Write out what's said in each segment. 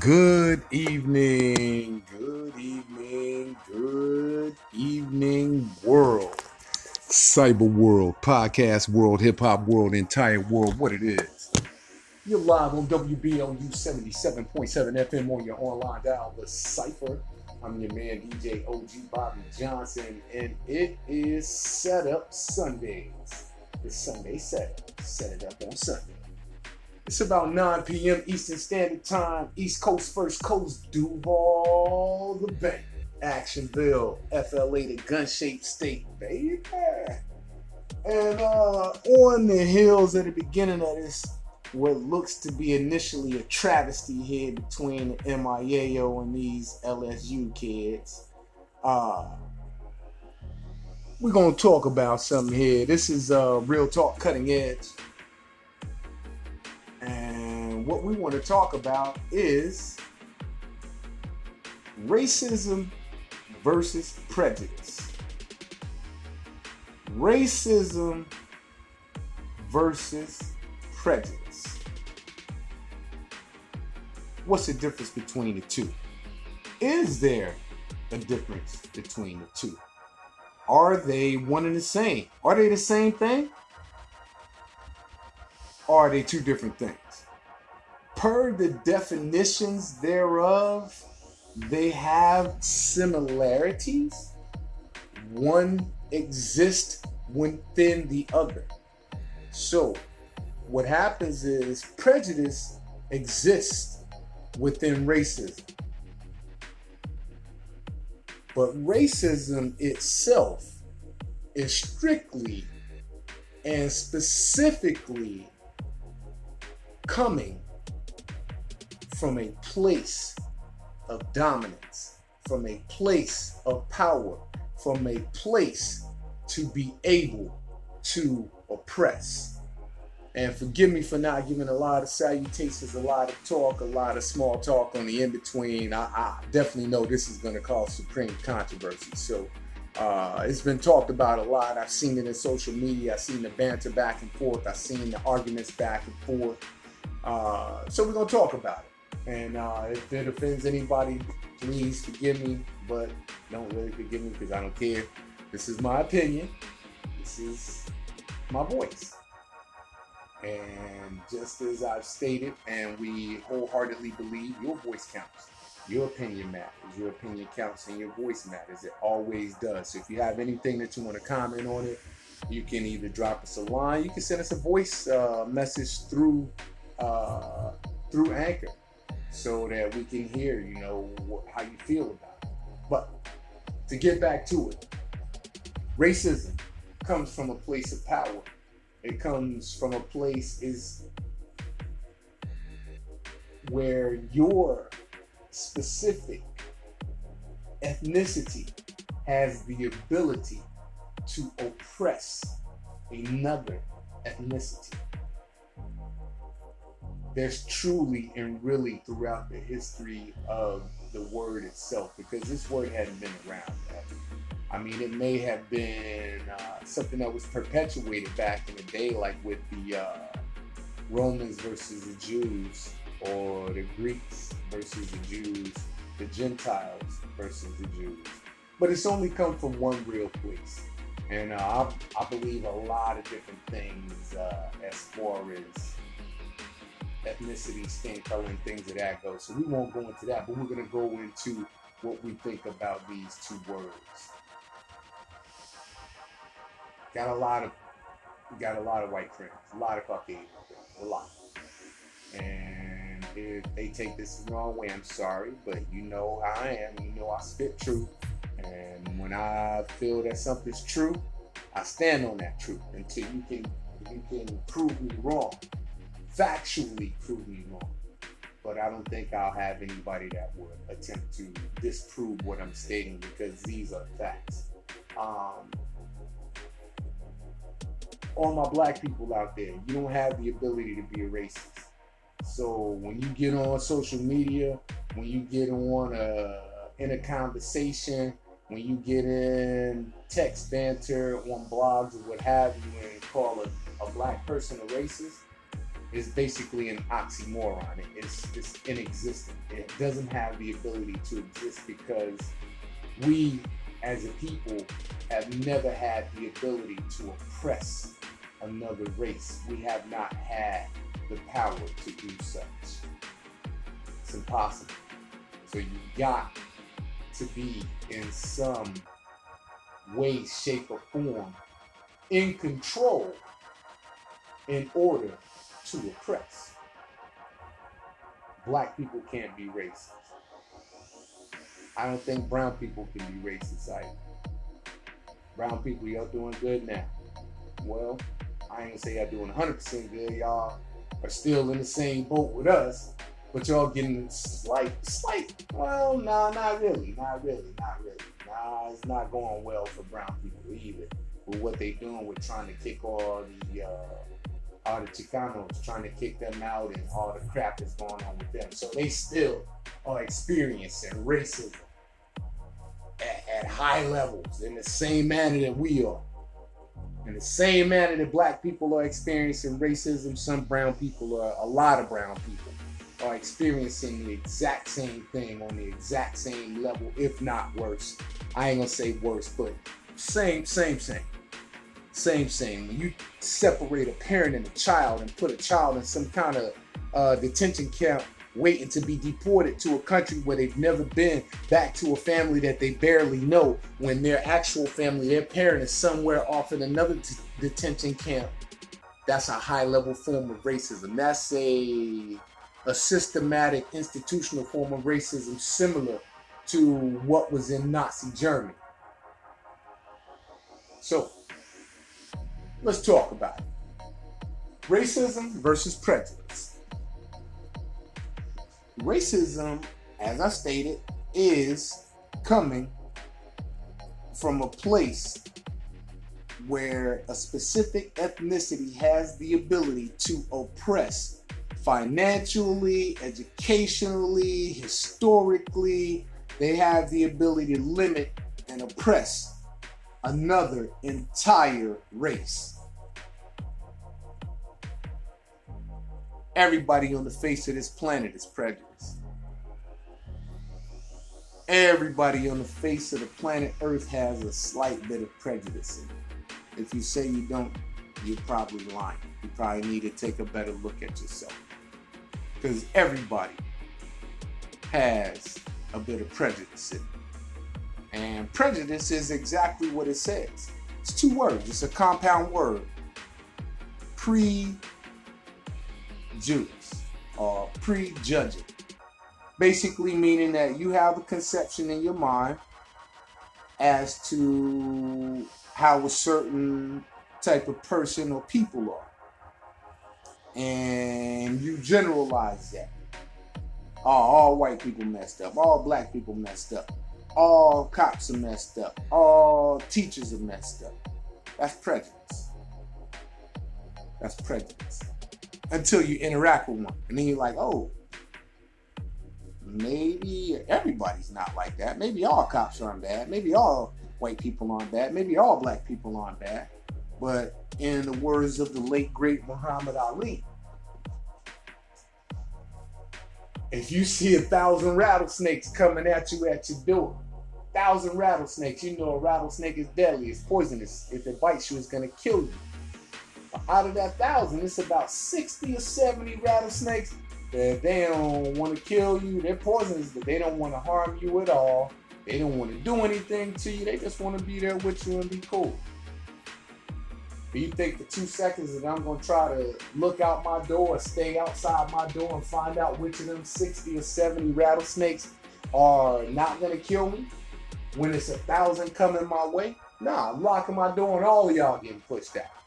Good evening, good evening, good evening, world. Cyber world, podcast world, hip hop world, entire world, what it is. You're live on WBLU 77.7 FM on your online dial, The Cypher. I'm your man, DJ OG Bobby Johnson, and it is Setup Sundays. It's Sunday Setup. Set it up on Sunday. It's about 9 p.m. Eastern Standard Time, East Coast, First Coast, Duval, the Bank, Actionville, FLA, the gun shaped state, baby. And uh, on the hills at the beginning of this, what looks to be initially a travesty here between the MIAO and these LSU kids, uh, we're going to talk about something here. This is uh, Real Talk Cutting Edge. And what we want to talk about is racism versus prejudice. Racism versus prejudice. What's the difference between the two? Is there a difference between the two? Are they one and the same? Are they the same thing? Or are they two different things? Per the definitions thereof, they have similarities. One exists within the other. So, what happens is prejudice exists within racism. But racism itself is strictly and specifically coming from a place of dominance, from a place of power, from a place to be able to oppress. And forgive me for not giving a lot of salutations, a lot of talk, a lot of small talk on the in between. I, I definitely know this is going to cause supreme controversy. So uh, it's been talked about a lot. I've seen it in social media. I've seen the banter back and forth. I've seen the arguments back and forth. Uh, so we're gonna talk about it. And uh, if it offends anybody, please forgive me, but don't really forgive me because I don't care. This is my opinion. This is my voice. And just as I've stated, and we wholeheartedly believe, your voice counts. Your opinion matters. Your opinion counts, and your voice matters. It always does. So if you have anything that you want to comment on it, you can either drop us a line. You can send us a voice uh, message through uh, through Anchor so that we can hear, you know, wh- how you feel about it. But to get back to it, racism comes from a place of power. It comes from a place is where your specific ethnicity has the ability to oppress another ethnicity there's truly and really throughout the history of the word itself, because this word hadn't been around. I mean, it may have been uh, something that was perpetuated back in the day, like with the uh, Romans versus the Jews, or the Greeks versus the Jews, the Gentiles versus the Jews. But it's only come from one real place. And uh, I, I, believe a lot of different things uh, as far as ethnicity, skin color, and things of that go. So we won't go into that, but we're going to go into what we think about these two words. Got a lot of, got a lot of white friends, a lot of friends, a lot. And if they take this the wrong way, I'm sorry, but you know how I am. You know I spit truth. And when I feel that something's true, I stand on that truth until you can you can prove me wrong factually prove me wrong. But I don't think I'll have anybody that would attempt to disprove what I'm stating because these are facts. Um, all my black people out there, you don't have the ability to be a racist. So when you get on social media, when you get on a, in a conversation, when you get in text banter on blogs or what have you, and call a, a black person a racist, is basically an oxymoron. It's, it's inexistent. It doesn't have the ability to exist because we as a people have never had the ability to oppress another race. We have not had the power to do such. It's impossible. So you got to be in some way, shape, or form in control in order to oppress. Black people can't be racist. I don't think brown people can be racist either. Brown people, y'all doing good now. Well, I ain't say y'all doing 100% good. Y'all are still in the same boat with us, but y'all getting slight, slight. Well, nah, not really, not really, not really. Nah, it's not going well for brown people either. With what they doing with trying to kick all the uh, all the Chicanos, trying to kick them out, and all the crap that's going on with them. So they still are experiencing racism at, at high levels in the same manner that we are. In the same manner that black people are experiencing racism, some brown people are, a lot of brown people are experiencing the exact same thing on the exact same level, if not worse. I ain't gonna say worse, but same, same, same. Same, same. When you separate a parent and a child and put a child in some kind of uh, detention camp waiting to be deported to a country where they've never been, back to a family that they barely know, when their actual family, their parent, is somewhere off in another t- detention camp. That's a high level form of racism. That's a a systematic institutional form of racism similar to what was in Nazi Germany. So, let's talk about it. Racism versus prejudice racism, as I stated, is coming from a place where a specific ethnicity has the ability to oppress financially, educationally, historically. They have the ability to limit and oppress another entire race. Everybody on the face of this planet is prejudiced. Everybody on the face of the planet Earth has a slight bit of prejudice in it. If you say you don't, you're probably lying. You probably need to take a better look at yourself. Because everybody has a bit of prejudice in it. And prejudice is exactly what it says. It's two words, it's a compound word. Pre Jews or prejudging. Basically, meaning that you have a conception in your mind as to how a certain type of person or people are. And you generalize that. Oh, all white people messed up. All black people messed up. All cops are messed up. All teachers are messed up. That's prejudice. That's prejudice until you interact with one. And then you're like, oh, maybe everybody's not like that. Maybe all cops aren't bad. Maybe all white people aren't bad. Maybe all black people aren't bad. But in the words of the late great Muhammad Ali, if you see a thousand rattlesnakes coming at you at your door, thousand rattlesnakes, you know a rattlesnake is deadly, it's poisonous. If it bites you, it's gonna kill you out of that thousand, it's about 60 or 70 rattlesnakes that they don't want to kill you. They're poisonous, but they don't want to harm you at all. They don't want to do anything to you. They just want to be there with you and be cool. But you think for two seconds that I'm going to try to look out my door, stay outside my door, and find out which of them 60 or 70 rattlesnakes are not going to kill me when it's a thousand coming my way? Nah, I'm locking my door and all y'all getting pushed out.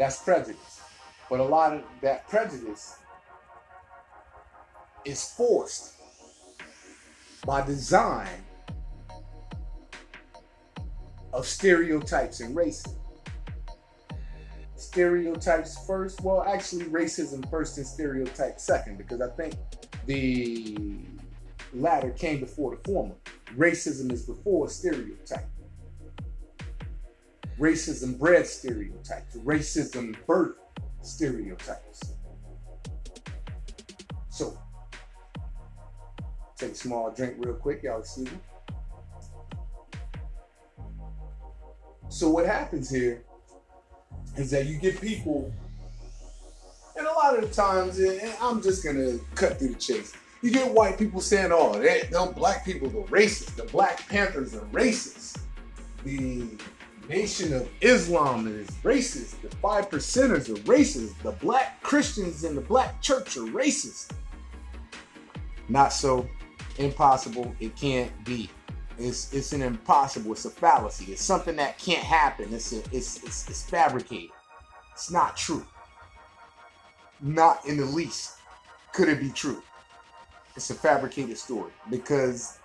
That's prejudice. But a lot of that prejudice is forced by design of stereotypes and racism. Stereotypes first, well, actually, racism first and stereotypes second, because I think the latter came before the former. Racism is before stereotype racism bred stereotypes, racism birth stereotypes. So, take a small drink real quick, y'all excuse me. So what happens here is that you get people, and a lot of the times, and I'm just gonna cut through the chase. You get white people saying, "Oh, they, them black people are racist. The Black Panthers are racist. The Nation of Islam is racist. The five percenters are racist. The black Christians in the black church are racist." Not so. Impossible. It can't be. It's it's an impossible. It's a fallacy. It's something that can't happen. It's a, it's, it's it's fabricated. It's not true. Not in the least could it be true. It's a fabricated story because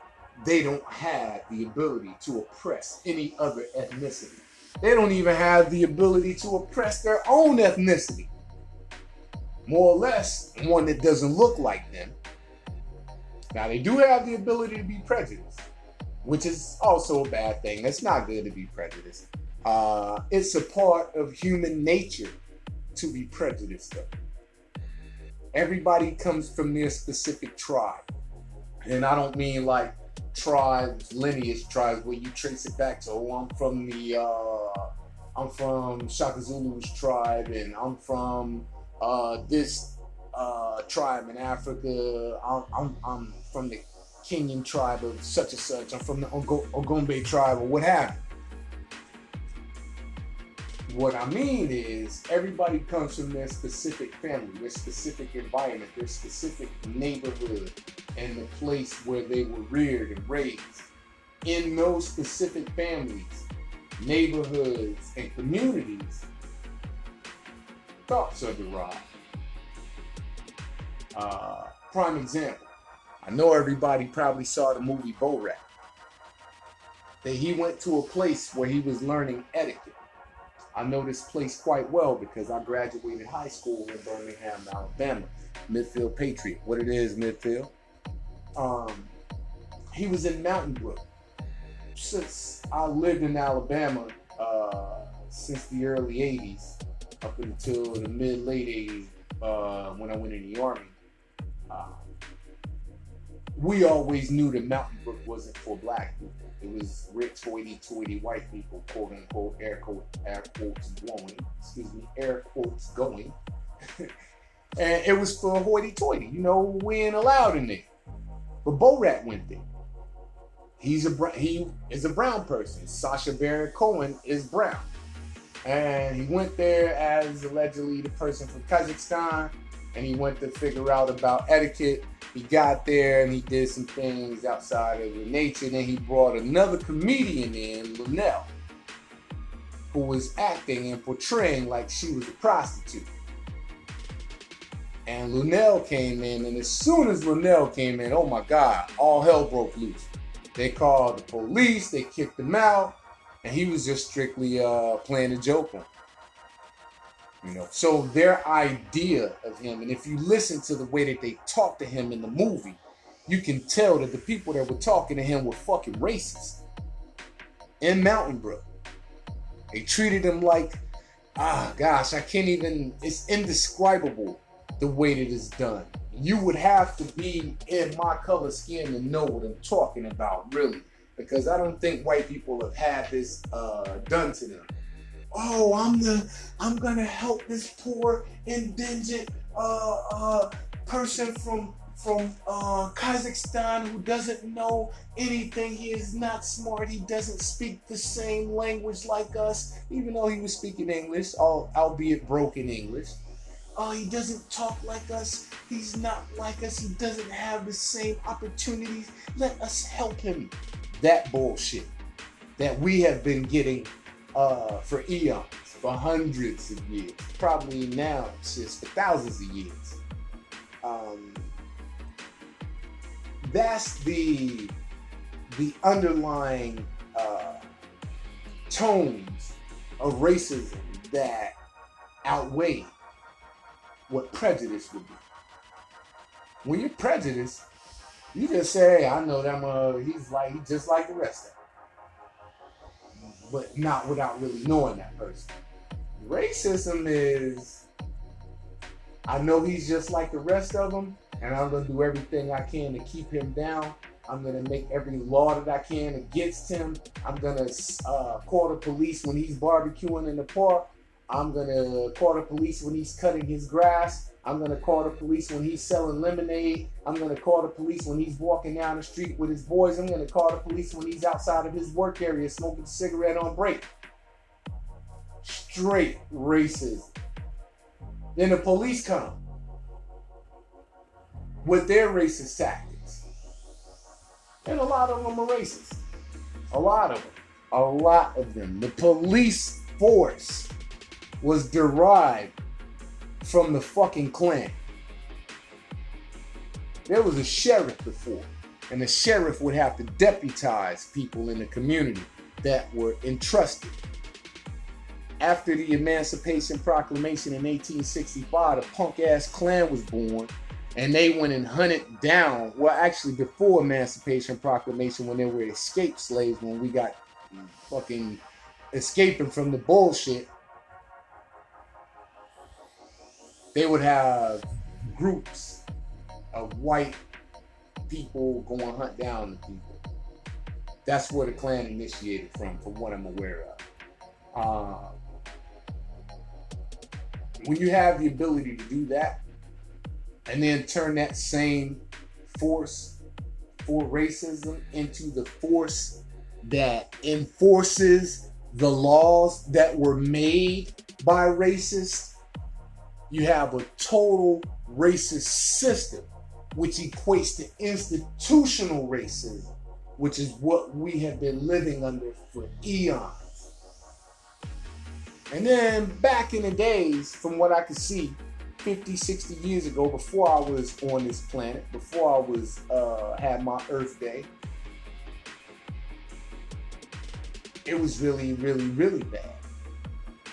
they don't have the ability to oppress any other ethnicity. They don't even have the ability to oppress their own ethnicity. More or less, one that doesn't look like them. Now, they do have the ability to be prejudiced which is also a bad thing. It's not good to be prejudiced. Uh, it's a part of human nature to be prejudiced. Though. Everybody comes from their specific tribe, and I don't mean like tribes, lineage tribes, where you trace it back to. Oh, I'm from the, uh, I'm from Shaka Zulu's tribe, and I'm from uh, this uh, tribe in Africa. I'm, I'm, I'm from the Kenyan tribe of such and such. I'm from the Ogombe tribe or what have you. What I mean is everybody comes from their specific family, their specific environment, their specific neighborhood, and the place where they were reared and raised. In those specific families, neighborhoods, and communities, thoughts are derived. Uh, prime example I know everybody probably saw the movie Borat. That he went to a place where he was learning etiquette. I know this place quite well because I graduated high school in Birmingham, Alabama. Midfield Patriot. What it is, Midfield. Um, he was in Mountain Brook. Since I lived in Alabama uh, since the early 80s, up until the mid late 80s uh, when I went in the Army. Uh, we always knew that Mountain Brook wasn't for black people. It was rich, hoity-toity white people, quote unquote, air quote, air quotes going, excuse me, air quotes going. and it was for hoity-toity. You know, we ain't allowed in there. But Borat went there. He's a he is a brown person. Sacha Baron Cohen is brown, and he went there as allegedly the person from Kazakhstan and he went to figure out about etiquette. He got there and he did some things outside of the nature. Then he brought another comedian in, Luenell, who was acting and portraying like she was a prostitute. And Luenell came in, and as soon as Luenell came in, oh my God, all hell broke loose. They called the police, they kicked him out, and he was just strictly uh, playing a joke on. You know, so their idea of him, and if you listen to the way that they talk to him in the movie, you can tell that the people that were talking to him were fucking racist. In Mountain Brook, they treated him like, ah, gosh, I can't even. It's indescribable the way that it's done. You would have to be in my color skin to know what I'm talking about, really, because I don't think white people have had this uh, done to them oh, I'm the, I'm gonna help this poor indigent uh, uh, person from from uh, Kazakhstan who doesn't know anything. He is not smart. He doesn't speak the same language like us, even though he was speaking English, albeit broken English. Oh, he doesn't talk like us. He's not like us. He doesn't have the same opportunities. Let us help him. That bullshit that we have been getting uh, for eons, for hundreds of years, probably now just for thousands of years. Um, that's the the underlying uh, tones of racism that outweigh what prejudice would be. When you're prejudiced, you just say, hey, I know that uh, he's like he's just like the rest of but not without really knowing that person. Racism is I know he's just like the rest of them, and I'm gonna do everything I can to keep him down. I'm gonna make every law that I can against him. I'm gonna uh, call the police when he's barbecuing in the park. I'm gonna call the police when he's cutting his grass. I'm gonna call the police when he's selling lemonade. I'm gonna call the police when he's walking down the street with his boys. I'm gonna call the police when he's outside of his work area smoking a cigarette on break. Straight racism. Then the police come with their racist tactics. And a lot of them are racist. A lot of them. A lot of them. The police force was derived from the fucking Klan. There was a sheriff before, and the sheriff would have to deputize people in the community that were entrusted. After the Emancipation Proclamation in 1865, the punk ass Klan was born, and they went and hunted down. Well, actually, before Emancipation Proclamation, when they were escaped slaves, when we got fucking escaping from the bullshit, they would have groups of white people going hunt down the people. That's where the Klan initiated from, from what I'm aware of. Uh, when you have the ability to do that, and then turn that same force for racism into the force that enforces the laws that were made by racists you have a total racist system, which equates to institutional racism, which is what we have been living under for eons. And then back in the days, from what I could see, 50, 60 years ago, before I was on this planet, before I was uh, had my Earth Day, it was really, really, really bad.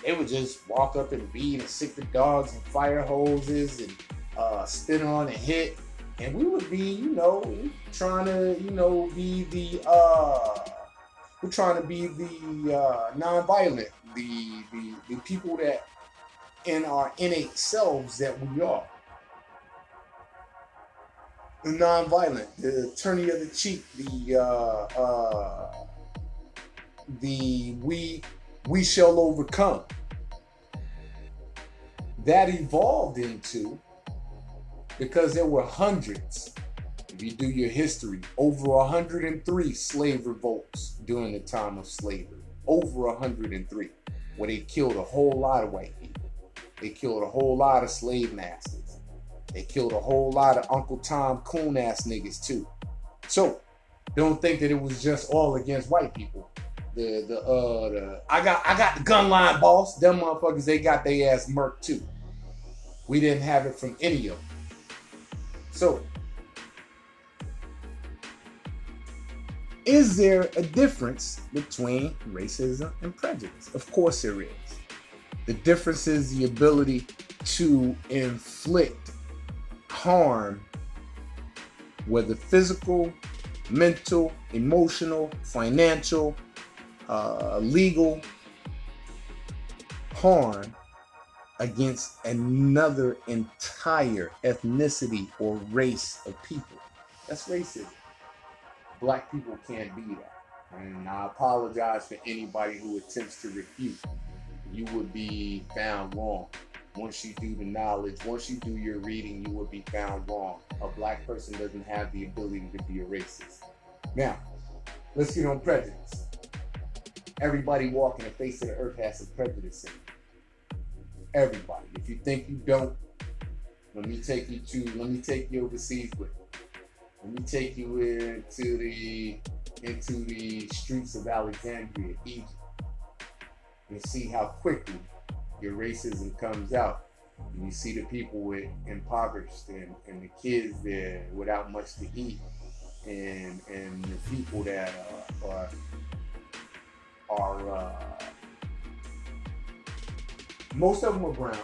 They would just walk up and beat and sick the dogs and fire hoses and uh, spin on and hit. And we would be, you know, trying to, you know, be the, uh, we're trying to be the uh, non-violent, the, the, the people that in our innate selves that we are. The non-violent, the turning of the cheek, the uh, uh, the we we shall overcome. That evolved into because there were hundreds, if you do your history, over 103 slave revolts during the time of slavery. Over 103, where they killed a whole lot of white people. They killed a whole lot of slave masters. They killed a whole lot of Uncle Tom coon ass niggas too. So don't think that it was just all against white people the the uh the I got I got the gun line boss. Them motherfuckers they got their ass murked too. We didn't have it from any of them. So is there a difference between racism and prejudice? Of course there is. The difference is the ability to inflict harm, whether physical, mental, emotional, financial, uh, legal harm against another entire ethnicity or race of people. That's racism. Black people can't be that. And I apologize for anybody who attempts to refute. You would be found wrong. Once you do the knowledge, once you do your reading, you would be found wrong. A black person doesn't have the ability to be a racist. Now, let's get on prejudice everybody walking the face of the earth has some prejudice in. Everybody. If you think you don't, let me take you to let me take you overseas with me. Let me take you into the into the streets of Alexandria, Egypt, and see how quickly your racism comes out. And you see the people with impoverished and, and the kids there without much to eat, and and the people that are, are are uh, most of them are brown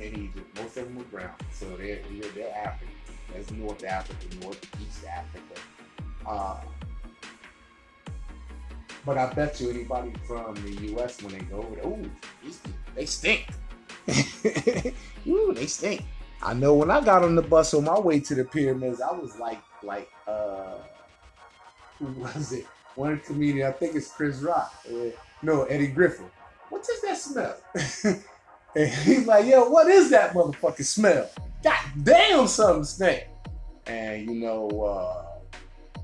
in Egypt. Most of them are brown, so they're they're, they're African. That's North Africa, Northeast Africa. Uh, but I bet you anybody from the U.S. when they go over there, ooh, they stink. Ooh, they stink. I know when I got on the bus on my way to the pyramids, I was like, like, uh, who was it? One comedian, I think it's Chris Rock. No, Eddie Griffin. What does that smell? and he's like, yo, what is that motherfucking smell? God damn, something stink. And you know, uh,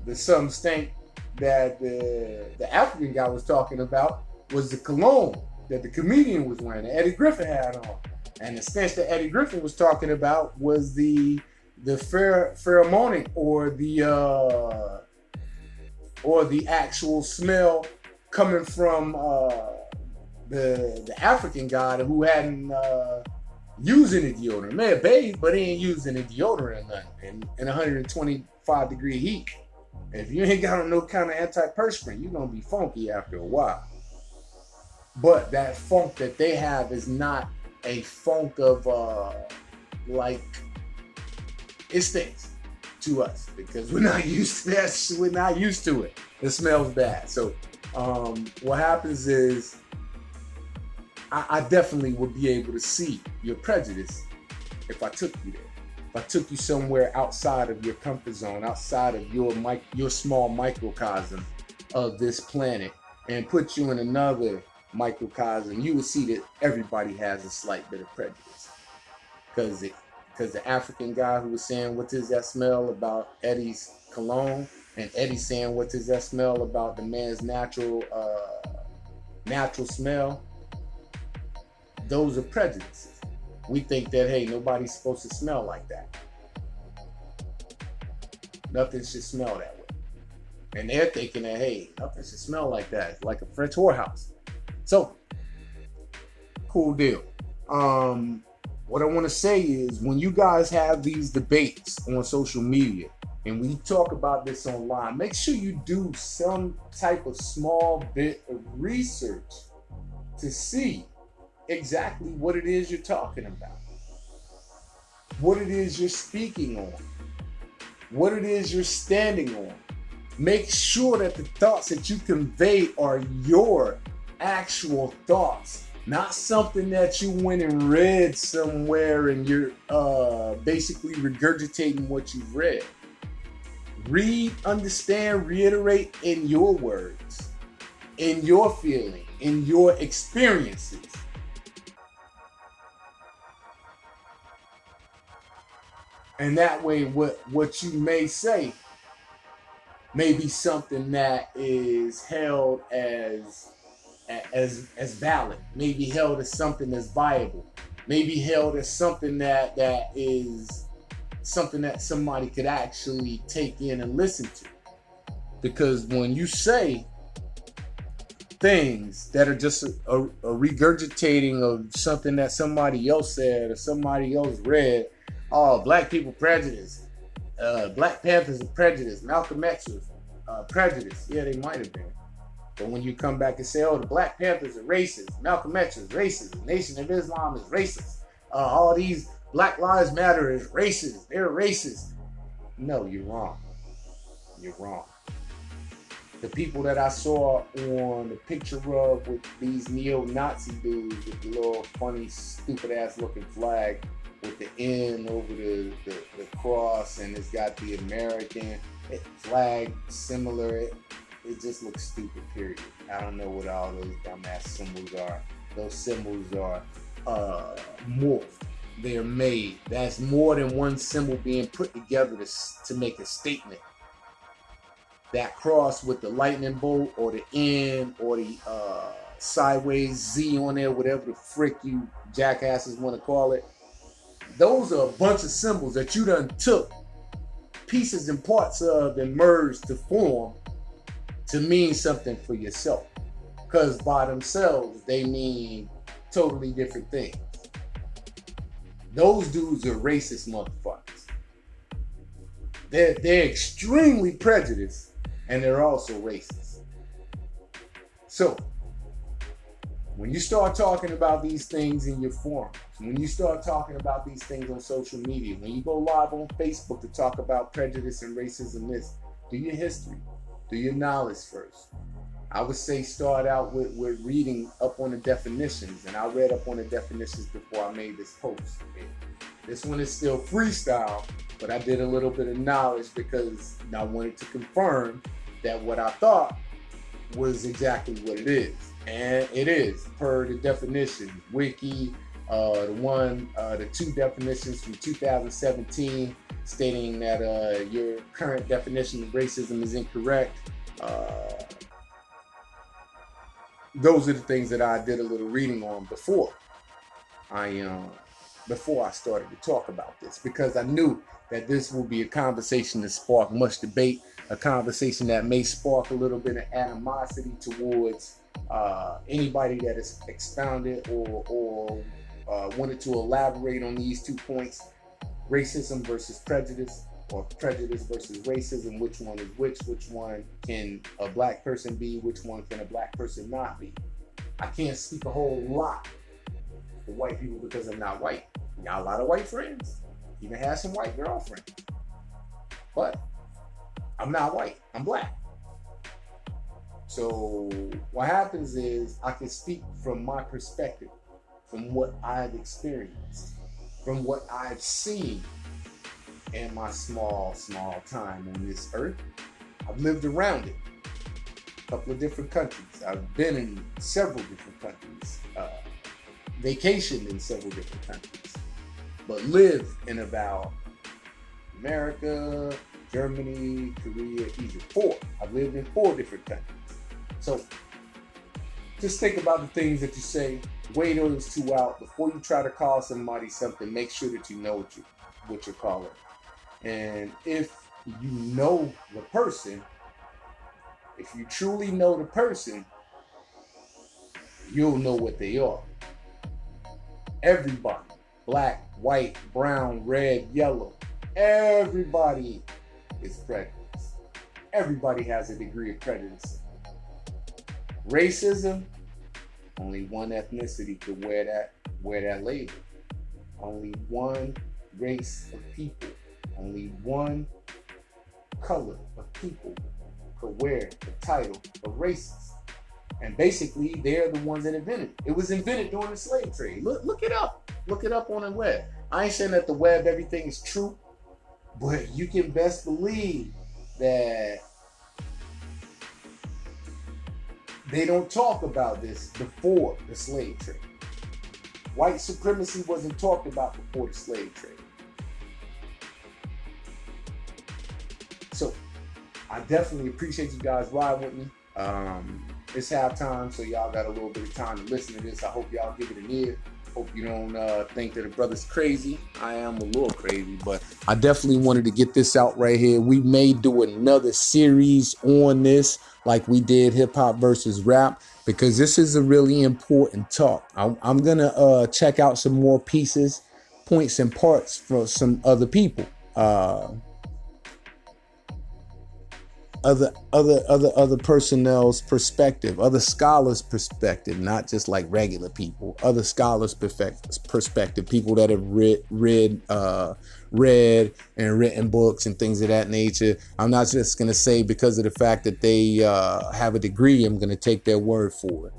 the something stink that the the African guy was talking about was the cologne that the comedian was wearing, that Eddie Griffin had on. And the stench that Eddie Griffin was talking about was the the pher- pheromonic or the uh, or the actual smell coming from uh, the the African guy who hadn't uh, used any deodorant. May have bathed, but he ain't using any deodorant or nothing in, in 125 degree heat. If you ain't got no kind of antiperspirant, you're gonna be funky after a while. But that funk that they have is not a funk of uh like it stinks to us because we're not used to that. We're not used to it. It smells bad. So um, what happens is I, I definitely would be able to see your prejudice if I took you there. If I took you somewhere outside of your comfort zone, outside of your mic- your small microcosm of this planet, and put you in another microcosm, you would see that everybody has a slight bit of prejudice. Because it because the African guy who was saying what does that smell about Eddie's cologne, and Eddie saying what does that smell about the man's natural uh, natural smell. Those are prejudices. We think that hey, nobody's supposed to smell like that. Nothing should smell that way. And they're thinking that hey, nothing should smell like that. Like a French whorehouse. So, cool deal. Um, what I want to say is when you guys have these debates on social media and we talk about this online, make sure you do some type of small bit of research to see exactly what it is you're talking about, what it is you're speaking on, what it is you're standing on. Make sure that the thoughts that you convey are your actual thoughts, not something that you went and read somewhere and you're uh, basically regurgitating what you've read. Read, understand, reiterate in your words, in your feeling, in your experiences. And that way, what, what you may say may be something that is held as as as valid, maybe held as something that's viable, maybe held as something that that is something that somebody could actually take in and listen to. Because when you say things that are just a, a, a regurgitating of something that somebody else said or somebody else read, oh, black people prejudice, uh, Black Panthers prejudice, Malcolm X was uh, prejudice. Yeah, they might have been. But when you come back and say, oh, the Black Panthers are racist, Malcolm X is racist, the Nation of Islam is racist, uh, all these Black Lives Matter is racist, they're racist. No, you're wrong. You're wrong. The people that I saw on the picture of with these neo-Nazi dudes with the little funny, stupid ass looking flag with the N over the, the, the cross and it's got the American flag similar. It, just looks stupid, period. I don't know what all those dumbass symbols are. Those symbols are uh, morphed. They're made. That's more than one symbol being put together to, to make a statement. That cross with the lightning bolt or the N or the uh, sideways Z on there, whatever the frick you jackasses want to call it. Those are a bunch of symbols that you done took pieces and parts of and merged to form to mean something for yourself. Because by themselves, they mean totally different things. Those dudes are racist motherfuckers. They're, they're extremely prejudiced and they're also racist. So, when you start talking about these things in your forums, when you start talking about these things on social media, when you go live on Facebook to talk about prejudice and racism, this, do your history. Do your knowledge first. I would say start out with, with reading up on the definitions. And I read up on the definitions before I made this post. This one is still freestyle, but I did a little bit of knowledge because I wanted to confirm that what I thought was exactly what it is. And it is per the definition, wiki, uh, the one, uh, the two definitions from 2017 stating that uh, your current definition of racism is incorrect. Uh, those are the things that I did a little reading on before I um, before I started to talk about this because I knew that this will be a conversation that spark much debate, a conversation that may spark a little bit of animosity towards uh, anybody that is expounded or or uh, wanted to elaborate on these two points: racism versus prejudice, or prejudice versus racism. Which one is which? Which one can a black person be? Which one can a black person not be? I can't speak a whole lot for white people because I'm not white. Got a lot of white friends. Even have some white girlfriends. But I'm not white. I'm black. So what happens is I can speak from my perspective, from what I've experienced, from what I've seen in my small, small time on this earth. I've lived around it. A couple of different countries. I've been in several different countries. Uh, vacationed in several different countries but live in about America, Germany, Korea, Egypt. Four. I've lived in four different countries. So just think about the things that you say. Weigh those two out before you try to call somebody something. Make sure that you know what you what you're calling. And if you know the person, if you truly know the person, you'll know what they are. Everybody black, white, brown, red, yellow. Everybody is prejudiced. Everybody has a degree of prejudice. Racism, only one ethnicity could wear that wear that label. Only one race of people, only one color of people could wear the title of racist. And basically, they're the ones that invented it. It was invented during the slave trade. Look, look it up. Look it up on the web. I ain't saying that the web everything is true, but you can best believe that they don't talk about this before the slave trade. White supremacy wasn't talked about before the slave trade. So I definitely appreciate you guys riding with me. Um, it's halftime, so y'all got a little bit of time to listen to this. I hope y'all give it an ear. Hope you don't uh, think that a brother's crazy. I am a little crazy, but I definitely wanted to get this out right here. We may do another series on this, like we did hip hop versus rap, because this is a really important talk. I, am gonna uh, check out some more pieces, points, and parts for some other people. Uh, other other other other personnel's perspective, other scholars' perspective, not just like regular people. Other scholars' perspective, people that have read read uh, read and written books and things of that nature. I'm not just gonna say because of the fact that they uh, have a degree, I'm gonna take their word for it.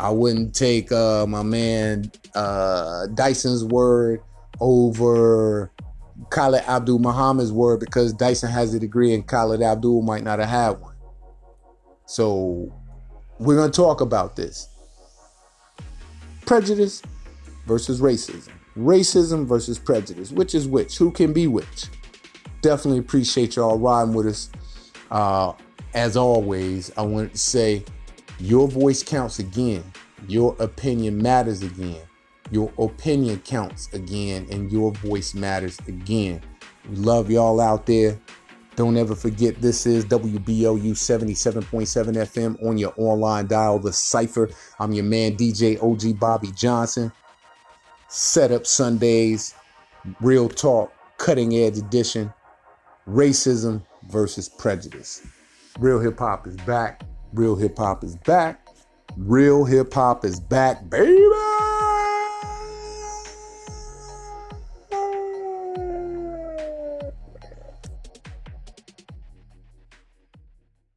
I wouldn't take uh, my man uh, Dyson's word over Khalid Abdul Muhammad's word because Dyson has a degree and Khalid Abdul might not have had one. So we're going to talk about this prejudice versus racism, racism versus prejudice. Which is which? Who can be which? Definitely appreciate y'all riding with us. Uh, as always, I want to say your voice counts again, your opinion matters again. Your opinion counts again, and your voice matters again. We love y'all out there. Don't ever forget this is WBLU 77.7 FM on your online dial, The Cypher. I'm your man, DJ OG Bobby Johnson. Setup Sundays, real talk, cutting edge edition, racism versus prejudice. Real hip hop is back. Real hip hop is back. Real hip hop is back, baby.